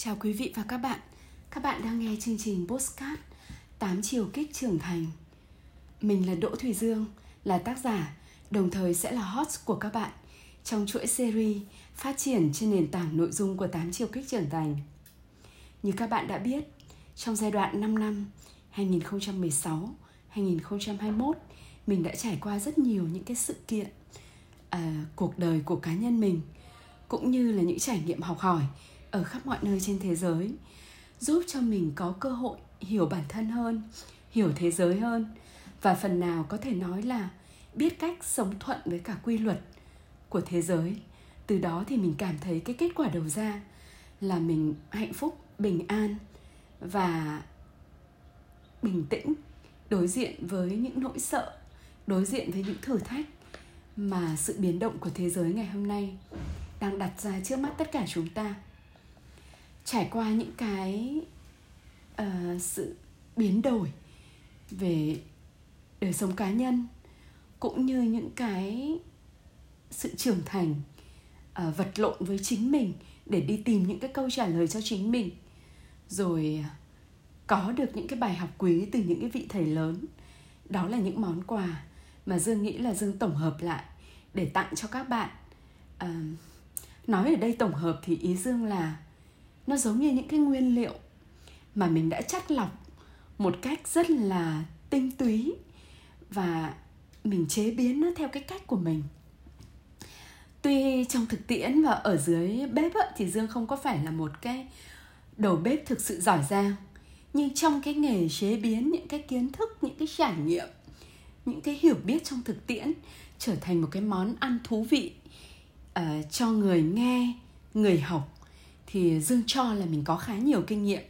Chào quý vị và các bạn. Các bạn đang nghe chương trình Postcard 8 chiều kích trưởng thành. Mình là Đỗ Thùy Dương, là tác giả, đồng thời sẽ là host của các bạn trong chuỗi series phát triển trên nền tảng nội dung của 8 chiều kích trưởng thành. Như các bạn đã biết, trong giai đoạn 5 năm 2016-2021, mình đã trải qua rất nhiều những cái sự kiện à, cuộc đời của cá nhân mình cũng như là những trải nghiệm học hỏi ở khắp mọi nơi trên thế giới, giúp cho mình có cơ hội hiểu bản thân hơn, hiểu thế giới hơn. Và phần nào có thể nói là biết cách sống thuận với cả quy luật của thế giới. Từ đó thì mình cảm thấy cái kết quả đầu ra là mình hạnh phúc, bình an và bình tĩnh đối diện với những nỗi sợ, đối diện với những thử thách mà sự biến động của thế giới ngày hôm nay đang đặt ra trước mắt tất cả chúng ta trải qua những cái uh, sự biến đổi về đời sống cá nhân cũng như những cái sự trưởng thành uh, vật lộn với chính mình để đi tìm những cái câu trả lời cho chính mình. Rồi ờ, có được những cái bài học quý từ những cái vị thầy lớn. Đó là những món quà mà dương nghĩ là dương tổng hợp lại để tặng cho các bạn. À, nói ở đây tổng hợp thì ý dương là nó giống như những cái nguyên liệu mà mình đã chắt lọc một cách rất là tinh túy và mình chế biến nó theo cái cách của mình. Tuy trong thực tiễn và ở dưới bếp ấy, thì dương không có phải là một cái đầu bếp thực sự giỏi giang. Nhưng trong cái nghề chế biến những cái kiến thức những cái trải nghiệm những cái hiểu biết trong thực tiễn trở thành một cái món ăn thú vị uh, cho người nghe người học thì dương cho là mình có khá nhiều kinh nghiệm.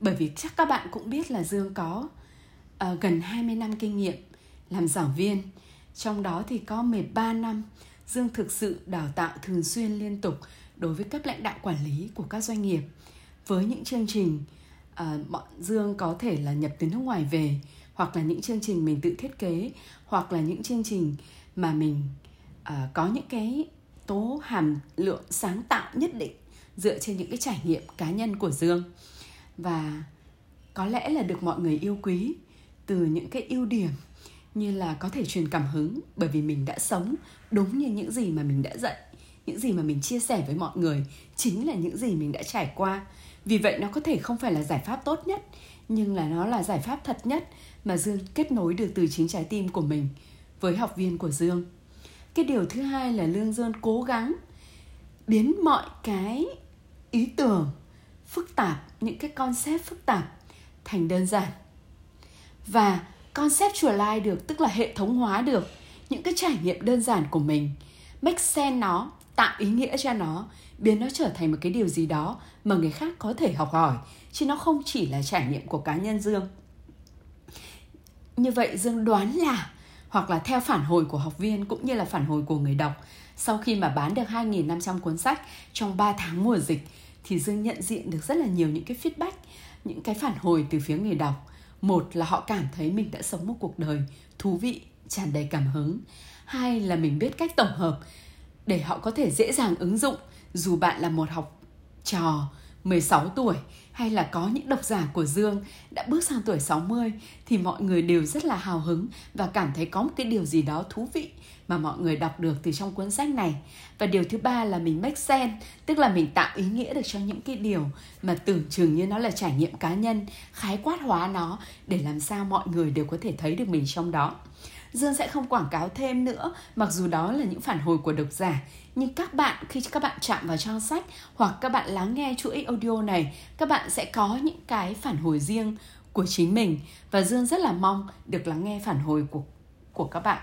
Bởi vì chắc các bạn cũng biết là dương có uh, gần 20 năm kinh nghiệm làm giảng viên. Trong đó thì có 13 năm Dương thực sự đào tạo thường xuyên liên tục đối với cấp lãnh đạo quản lý của các doanh nghiệp. Với những chương trình uh, bọn Dương có thể là nhập từ nước ngoài về hoặc là những chương trình mình tự thiết kế hoặc là những chương trình mà mình uh, có những cái tố hàm lượng sáng tạo nhất định dựa trên những cái trải nghiệm cá nhân của Dương. Và có lẽ là được mọi người yêu quý từ những cái ưu điểm như là có thể truyền cảm hứng bởi vì mình đã sống đúng như những gì mà mình đã dạy, những gì mà mình chia sẻ với mọi người chính là những gì mình đã trải qua. Vì vậy nó có thể không phải là giải pháp tốt nhất, nhưng là nó là giải pháp thật nhất mà dương kết nối được từ chính trái tim của mình với học viên của dương. Cái điều thứ hai là lương dương cố gắng biến mọi cái ý tưởng, phức tạp, những cái concept phức tạp thành đơn giản. Và conceptualize được, tức là hệ thống hóa được những cái trải nghiệm đơn giản của mình, make sense nó, tạo ý nghĩa cho nó, biến nó trở thành một cái điều gì đó mà người khác có thể học hỏi, chứ nó không chỉ là trải nghiệm của cá nhân dương. Như vậy dương đoán là, hoặc là theo phản hồi của học viên cũng như là phản hồi của người đọc, sau khi mà bán được 2.500 cuốn sách trong 3 tháng mùa dịch thì Dương nhận diện được rất là nhiều những cái feedback, những cái phản hồi từ phía người đọc. Một là họ cảm thấy mình đã sống một cuộc đời thú vị, tràn đầy cảm hứng. Hai là mình biết cách tổng hợp để họ có thể dễ dàng ứng dụng dù bạn là một học trò 16 tuổi hay là có những độc giả của Dương đã bước sang tuổi 60 thì mọi người đều rất là hào hứng và cảm thấy có một cái điều gì đó thú vị mà mọi người đọc được từ trong cuốn sách này. Và điều thứ ba là mình make sense, tức là mình tạo ý nghĩa được cho những cái điều mà tưởng chừng như nó là trải nghiệm cá nhân, khái quát hóa nó để làm sao mọi người đều có thể thấy được mình trong đó. Dương sẽ không quảng cáo thêm nữa, mặc dù đó là những phản hồi của độc giả. Nhưng các bạn, khi các bạn chạm vào trang sách hoặc các bạn lắng nghe chuỗi audio này, các bạn sẽ có những cái phản hồi riêng của chính mình. Và Dương rất là mong được lắng nghe phản hồi của, của các bạn.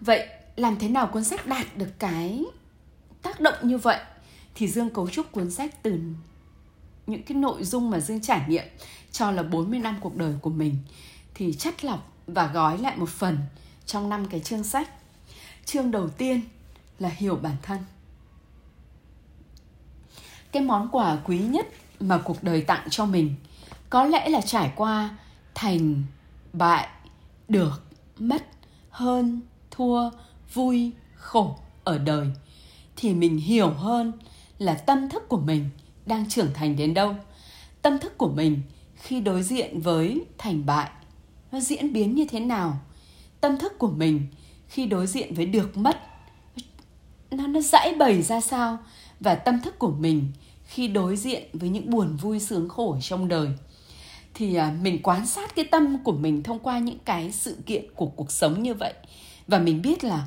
Vậy làm thế nào cuốn sách đạt được cái tác động như vậy? Thì Dương cấu trúc cuốn sách từ những cái nội dung mà Dương trải nghiệm cho là 40 năm cuộc đời của mình thì chất lọc và gói lại một phần trong năm cái chương sách. Chương đầu tiên là hiểu bản thân. Cái món quà quý nhất mà cuộc đời tặng cho mình có lẽ là trải qua thành, bại, được, mất, hơn, thua, vui, khổ ở đời thì mình hiểu hơn là tâm thức của mình đang trưởng thành đến đâu tâm thức của mình khi đối diện với thành bại nó diễn biến như thế nào? Tâm thức của mình khi đối diện với được mất, nó nó dãy bày ra sao? Và tâm thức của mình khi đối diện với những buồn vui, sướng, khổ trong đời. Thì à, mình quan sát cái tâm của mình thông qua những cái sự kiện của cuộc sống như vậy. Và mình biết là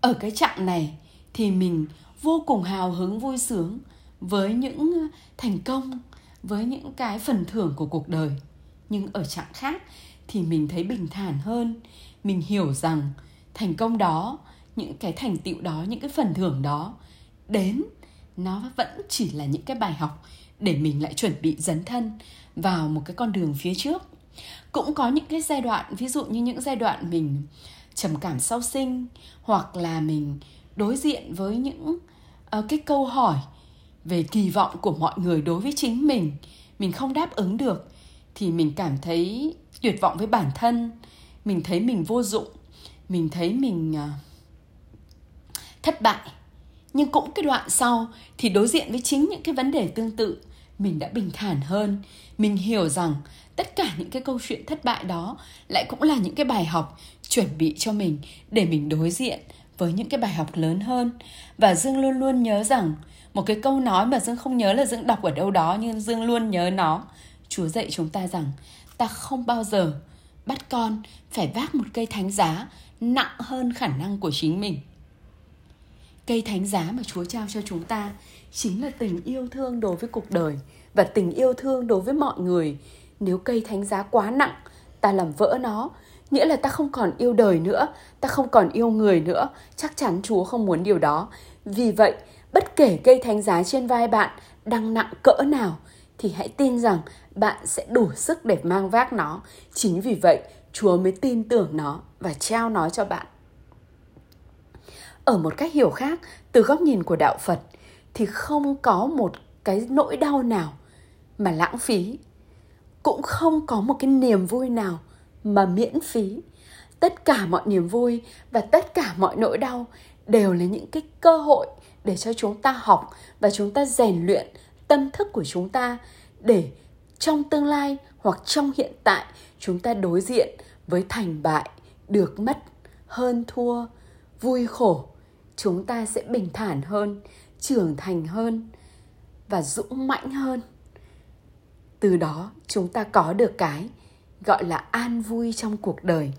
ở cái trạng này thì mình vô cùng hào hứng, vui sướng với những thành công, với những cái phần thưởng của cuộc đời. Nhưng ở trạng khác thì mình thấy bình thản hơn. Mình hiểu rằng thành công đó những cái thành tựu đó những cái phần thưởng đó đến nó vẫn chỉ là những cái bài học để mình lại chuẩn bị dấn thân vào một cái con đường phía trước. Cũng có những cái giai đoạn ví dụ như những giai đoạn mình trầm cảm sau sinh hoặc là mình đối diện với những uh, cái câu hỏi về kỳ vọng của mọi người đối với chính mình mình không đáp ứng được thì mình cảm thấy tuyệt vọng với bản thân. Mình thấy mình vô dụng. Mình thấy mình uh, thất bại. Nhưng cũng cái đoạn sau thì đối diện với chính những cái vấn đề tương tự mình đã bình thản hơn. Mình hiểu rằng tất cả những cái câu chuyện thất bại đó lại cũng là những cái bài học chuẩn bị cho mình để mình đối diện với những cái bài học lớn hơn. Và dương luôn luôn nhớ rằng một cái câu nói mà dương không nhớ là dương đọc ở đâu đó nhưng dương luôn nhớ nó. Chúa dạy chúng ta rằng ta không bao giờ. Bắt con phải vác một cây thánh giá nặng hơn khả năng của chính mình. Cây thánh giá mà chúa trao cho chúng ta chính là tình yêu thương đối với cuộc đời và tình yêu thương đối với mọi người. Nếu cây thánh giá quá nặng, ta làm vỡ nó, nghĩa là ta không còn yêu đời nữa, ta không còn yêu người nữa. Chắc chắn chúa không muốn điều đó. Vì vậy, bất kể cây thánh giá trên vai bạn đang nặng cỡ nào thì hãy tin rằng bạn sẽ đủ sức để mang vác nó. Chính vì vậy, chúa mới tin tưởng nó và trao nó cho bạn. Ở một cách hiểu khác, từ góc nhìn của đạo phật, thì không có một cái nỗi đau nào mà lãng phí, cũng không có một cái niềm vui nào mà miễn phí. Tất cả mọi niềm vui và tất cả mọi nỗi đau đều là những cái cơ hội để cho chúng ta học và chúng ta rèn luyện tâm thức của chúng ta để trong tương lai hoặc trong hiện tại chúng ta đối diện với thành bại, được mất, hơn thua, vui khổ, chúng ta sẽ bình thản hơn, trưởng thành hơn và dũng mãnh hơn. Từ đó, chúng ta có được cái gọi là an vui trong cuộc đời.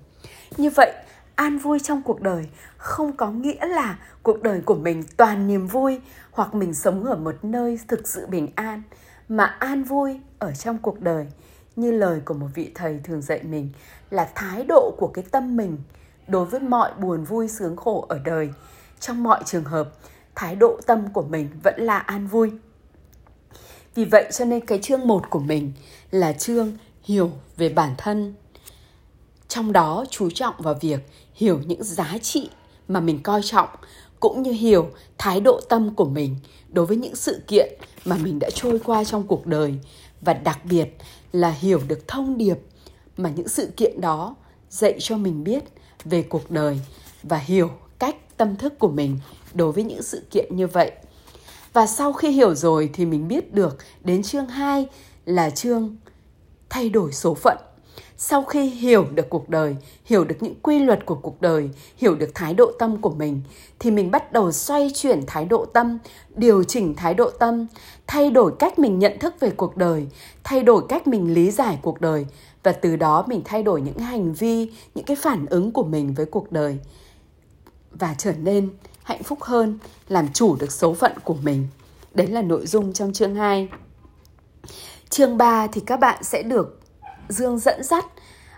Như vậy an vui trong cuộc đời. Không có nghĩa là cuộc đời của mình toàn niềm vui hoặc mình sống ở một nơi thực sự bình an, mà an vui ở trong cuộc đời. Như lời của một vị thầy thường dạy mình là thái độ của cái tâm mình đối với mọi buồn vui sướng khổ ở đời. Trong mọi trường hợp, thái độ tâm của mình vẫn là an vui. Vì vậy cho nên cái chương 1 của mình là chương hiểu về bản thân. Trong đó chú trọng vào việc hiểu những giá trị mà mình coi trọng, cũng như hiểu thái độ tâm của mình đối với những sự kiện mà mình đã trôi qua trong cuộc đời và đặc biệt là hiểu được thông điệp mà những sự kiện đó dạy cho mình biết về cuộc đời và hiểu cách tâm thức của mình đối với những sự kiện như vậy. Và sau khi hiểu rồi thì mình biết được đến chương 2 là chương thay đổi số phận. Sau khi hiểu được cuộc đời, hiểu được những quy luật của cuộc đời, hiểu được thái độ tâm của mình thì mình bắt đầu xoay chuyển thái độ tâm, điều chỉnh thái độ tâm, thay đổi cách mình nhận thức về cuộc đời, thay đổi cách mình lý giải cuộc đời và từ đó mình thay đổi những hành vi, những cái phản ứng của mình với cuộc đời và trở nên hạnh phúc hơn, làm chủ được số phận của mình. Đấy là nội dung trong chương 2. Chương 3 thì các bạn sẽ được Dương dẫn dắt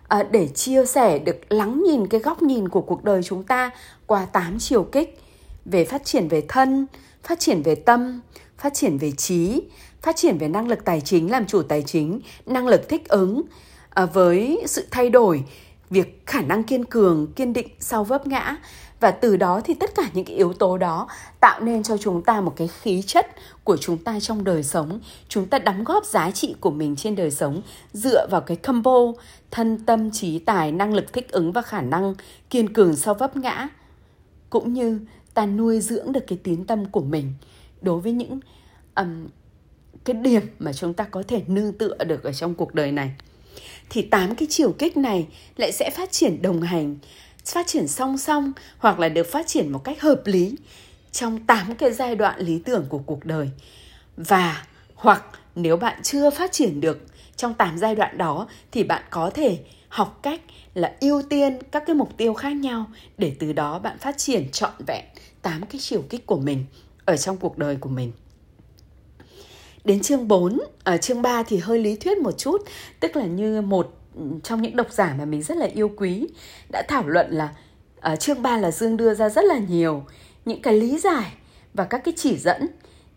à, để chia sẻ được lắng nhìn cái góc nhìn của cuộc đời chúng ta qua 8 chiều kích về phát triển về thân, phát triển về tâm, phát triển về trí, phát triển về năng lực tài chính làm chủ tài chính, năng lực thích ứng à, với sự thay đổi, việc khả năng kiên cường, kiên định sau vấp ngã và từ đó thì tất cả những cái yếu tố đó tạo nên cho chúng ta một cái khí chất của chúng ta trong đời sống. Chúng ta đóng góp giá trị của mình trên đời sống dựa vào cái combo thân tâm trí tài năng lực thích ứng và khả năng kiên cường sau vấp ngã. Cũng như ta nuôi dưỡng được cái tín tâm của mình. Đối với những um, cái điểm mà chúng ta có thể nương tựa được ở trong cuộc đời này thì tám cái chiều kích này lại sẽ phát triển đồng hành, phát triển song song hoặc là được phát triển một cách hợp lý trong tám cái giai đoạn lý tưởng của cuộc đời và, hoặc nếu bạn chưa phát triển được trong tám giai đoạn đó thì bạn có thể học cách là ưu tiên các cái mục tiêu khác nhau để từ đó bạn phát triển trọn vẹn tám cái chiều kích của mình ở trong cuộc đời của mình. Đến chương 4, ở chương 3 thì hơi lý thuyết một chút, tức là như một trong những độc giả mà mình rất là yêu quý đã thảo luận là ở chương 3 là Dương đưa ra rất là nhiều những cái lý giải và các cái chỉ dẫn.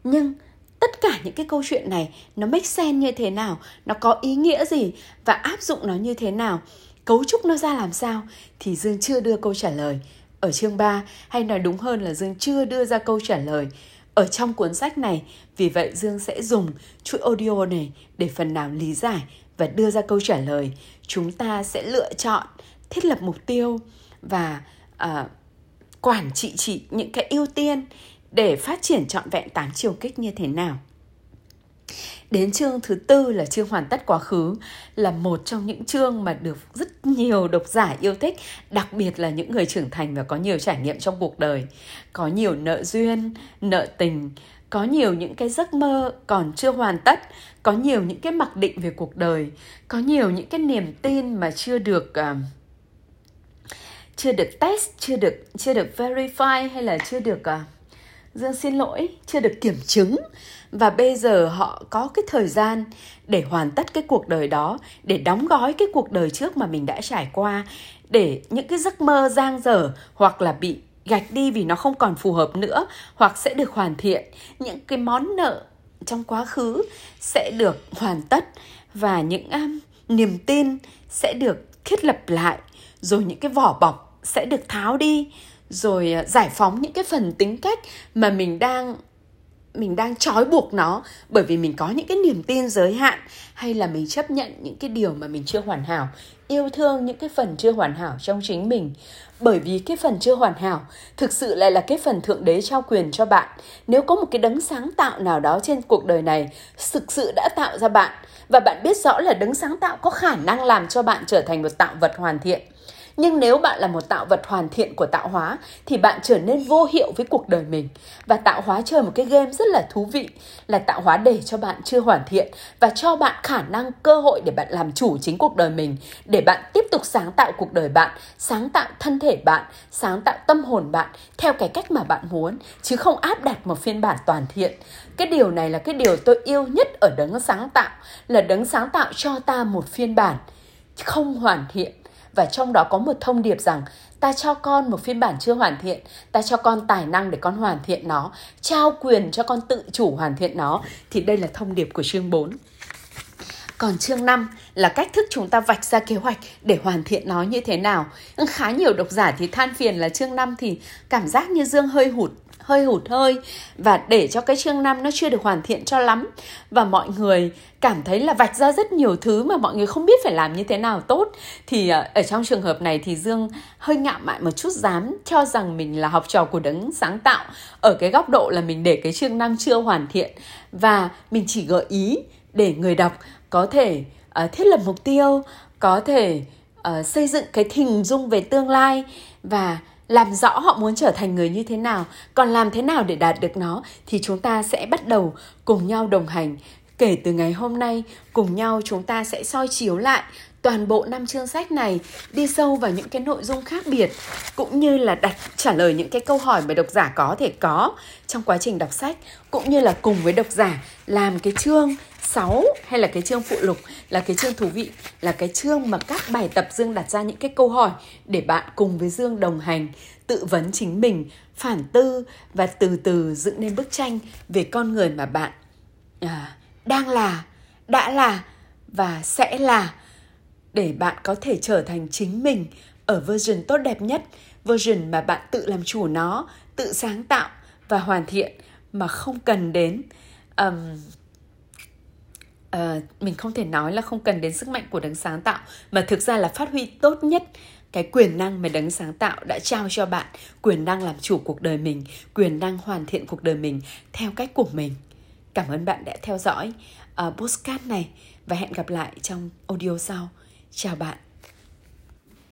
Nhưng tất cả những cái câu chuyện này nó make sense như thế nào? Nó có ý nghĩa gì? Và áp dụng nó như thế nào? Cấu trúc nó ra làm sao? Thì dương chưa đưa câu trả lời ở chương 3 hay nói đúng hơn là dương chưa đưa ra câu trả lời ở trong cuốn sách này. Vì vậy dương sẽ dùng chuỗi audio này để phần nào lý giải và đưa ra câu trả lời. Chúng ta sẽ lựa chọn thiết lập mục tiêu và uh, quản trị trị những cái ưu tiên để phát triển trọn vẹn tám chiều kích như thế nào. Đến chương thứ tư là chương hoàn tất quá khứ là một trong những chương mà được rất nhiều độc giả yêu thích, đặc biệt là những người trưởng thành và có nhiều trải nghiệm trong cuộc đời. Có nhiều nợ duyên, nợ tình, có nhiều những cái giấc mơ còn chưa hoàn tất, có nhiều những cái mặc định về cuộc đời, có nhiều những cái niềm tin mà chưa được uh, chưa được test, chưa được chưa được verify hay là chưa được uh, Dương xin lỗi, chưa được kiểm chứng và bây giờ họ có cái thời gian để hoàn tất cái cuộc đời đó, để đóng gói cái cuộc đời trước mà mình đã trải qua, để những cái giấc mơ giang dở hoặc là bị gạch đi vì nó không còn phù hợp nữa hoặc sẽ được hoàn thiện, những cái món nợ trong quá khứ sẽ được hoàn tất và những um, niềm tin sẽ được thiết lập lại rồi những cái vỏ bọc sẽ được tháo đi rồi à, giải phóng những cái phần tính cách mà mình đang mình đang trói buộc nó bởi vì mình có những cái niềm tin giới hạn hay là mình chấp nhận những cái điều mà mình chưa hoàn hảo, yêu thương những cái phần chưa hoàn hảo trong chính mình. Bởi vì cái phần chưa hoàn hảo thực sự lại là cái phần thượng đế trao quyền cho bạn. Nếu có một cái đấng sáng tạo nào đó trên cuộc đời này thực sự đã tạo ra bạn và bạn biết rõ là đấng sáng tạo có khả năng làm cho bạn trở thành một tạo vật hoàn thiện nhưng nếu bạn là một tạo vật hoàn thiện của tạo hóa thì bạn trở nên vô hiệu với cuộc đời mình. Và tạo hóa chơi một cái game rất là thú vị là tạo hóa để cho bạn chưa hoàn thiện và cho bạn khả năng cơ hội để bạn làm chủ chính cuộc đời mình, để bạn tiếp tục sáng tạo cuộc đời bạn, sáng tạo thân thể bạn, sáng tạo tâm hồn bạn theo cái cách mà bạn muốn chứ không áp đặt một phiên bản toàn thiện. Cái điều này là cái điều tôi yêu nhất ở đấng sáng tạo là đấng sáng tạo cho ta một phiên bản không hoàn thiện và trong đó có một thông điệp rằng ta cho con một phiên bản chưa hoàn thiện, ta cho con tài năng để con hoàn thiện nó, trao quyền cho con tự chủ hoàn thiện nó thì đây là thông điệp của chương 4. Còn chương 5 là cách thức chúng ta vạch ra kế hoạch để hoàn thiện nó như thế nào. Khá nhiều độc giả thì than phiền là chương 5 thì cảm giác như Dương hơi hụt hơi hụt hơi và để cho cái chương 5 nó chưa được hoàn thiện cho lắm. Và mọi người cảm thấy là vạch ra rất nhiều thứ mà mọi người không biết phải làm như thế nào tốt. Thì ờ, ở trong trường hợp này thì Dương hơi ngạo mạn một chút dám cho rằng mình là học trò của đấng sáng tạo. Ở cái góc độ là mình để cái chương 5 chưa hoàn thiện và mình chỉ gợi ý để người đọc có thể uh, thiết lập mục tiêu có thể uh, xây dựng cái hình dung về tương lai và làm rõ họ muốn trở thành người như thế nào, còn làm thế nào để đạt được nó, thì chúng ta sẽ bắt đầu cùng nhau đồng hành. Kể từ ngày hôm nay, cùng nhau chúng ta sẽ soi chiếu lại toàn bộ năm chương sách này, đi sâu vào những cái nội dung khác biệt, cũng như là đặt, trả lời những cái câu hỏi mà độc giả có thể có trong quá trình đọc sách, cũng như là cùng với độc giả làm cái chương 6 hay là cái chương phụ lục là cái chương thú vị là cái chương mà các bài tập Dương đặt ra những cái câu hỏi để bạn cùng với Dương đồng hành tự vấn chính mình phản tư và từ từ dựng nên bức tranh về con người mà bạn à, đang là đã là và sẽ là để bạn có thể trở thành chính mình ở version tốt đẹp nhất version mà bạn tự làm chủ nó tự sáng tạo và hoàn thiện mà không cần đến. Um, uh, mình không thể nói là không cần đến sức mạnh của đấng sáng tạo mà thực ra là phát huy tốt nhất cái quyền năng mà đấng sáng tạo đã trao cho bạn. Quyền năng làm chủ cuộc đời mình quyền năng hoàn thiện cuộc đời mình theo cách của mình. Cảm ơn bạn đã theo dõi ờ, uh, postcard này và hẹn gặp lại trong audio sau. Chào bạn.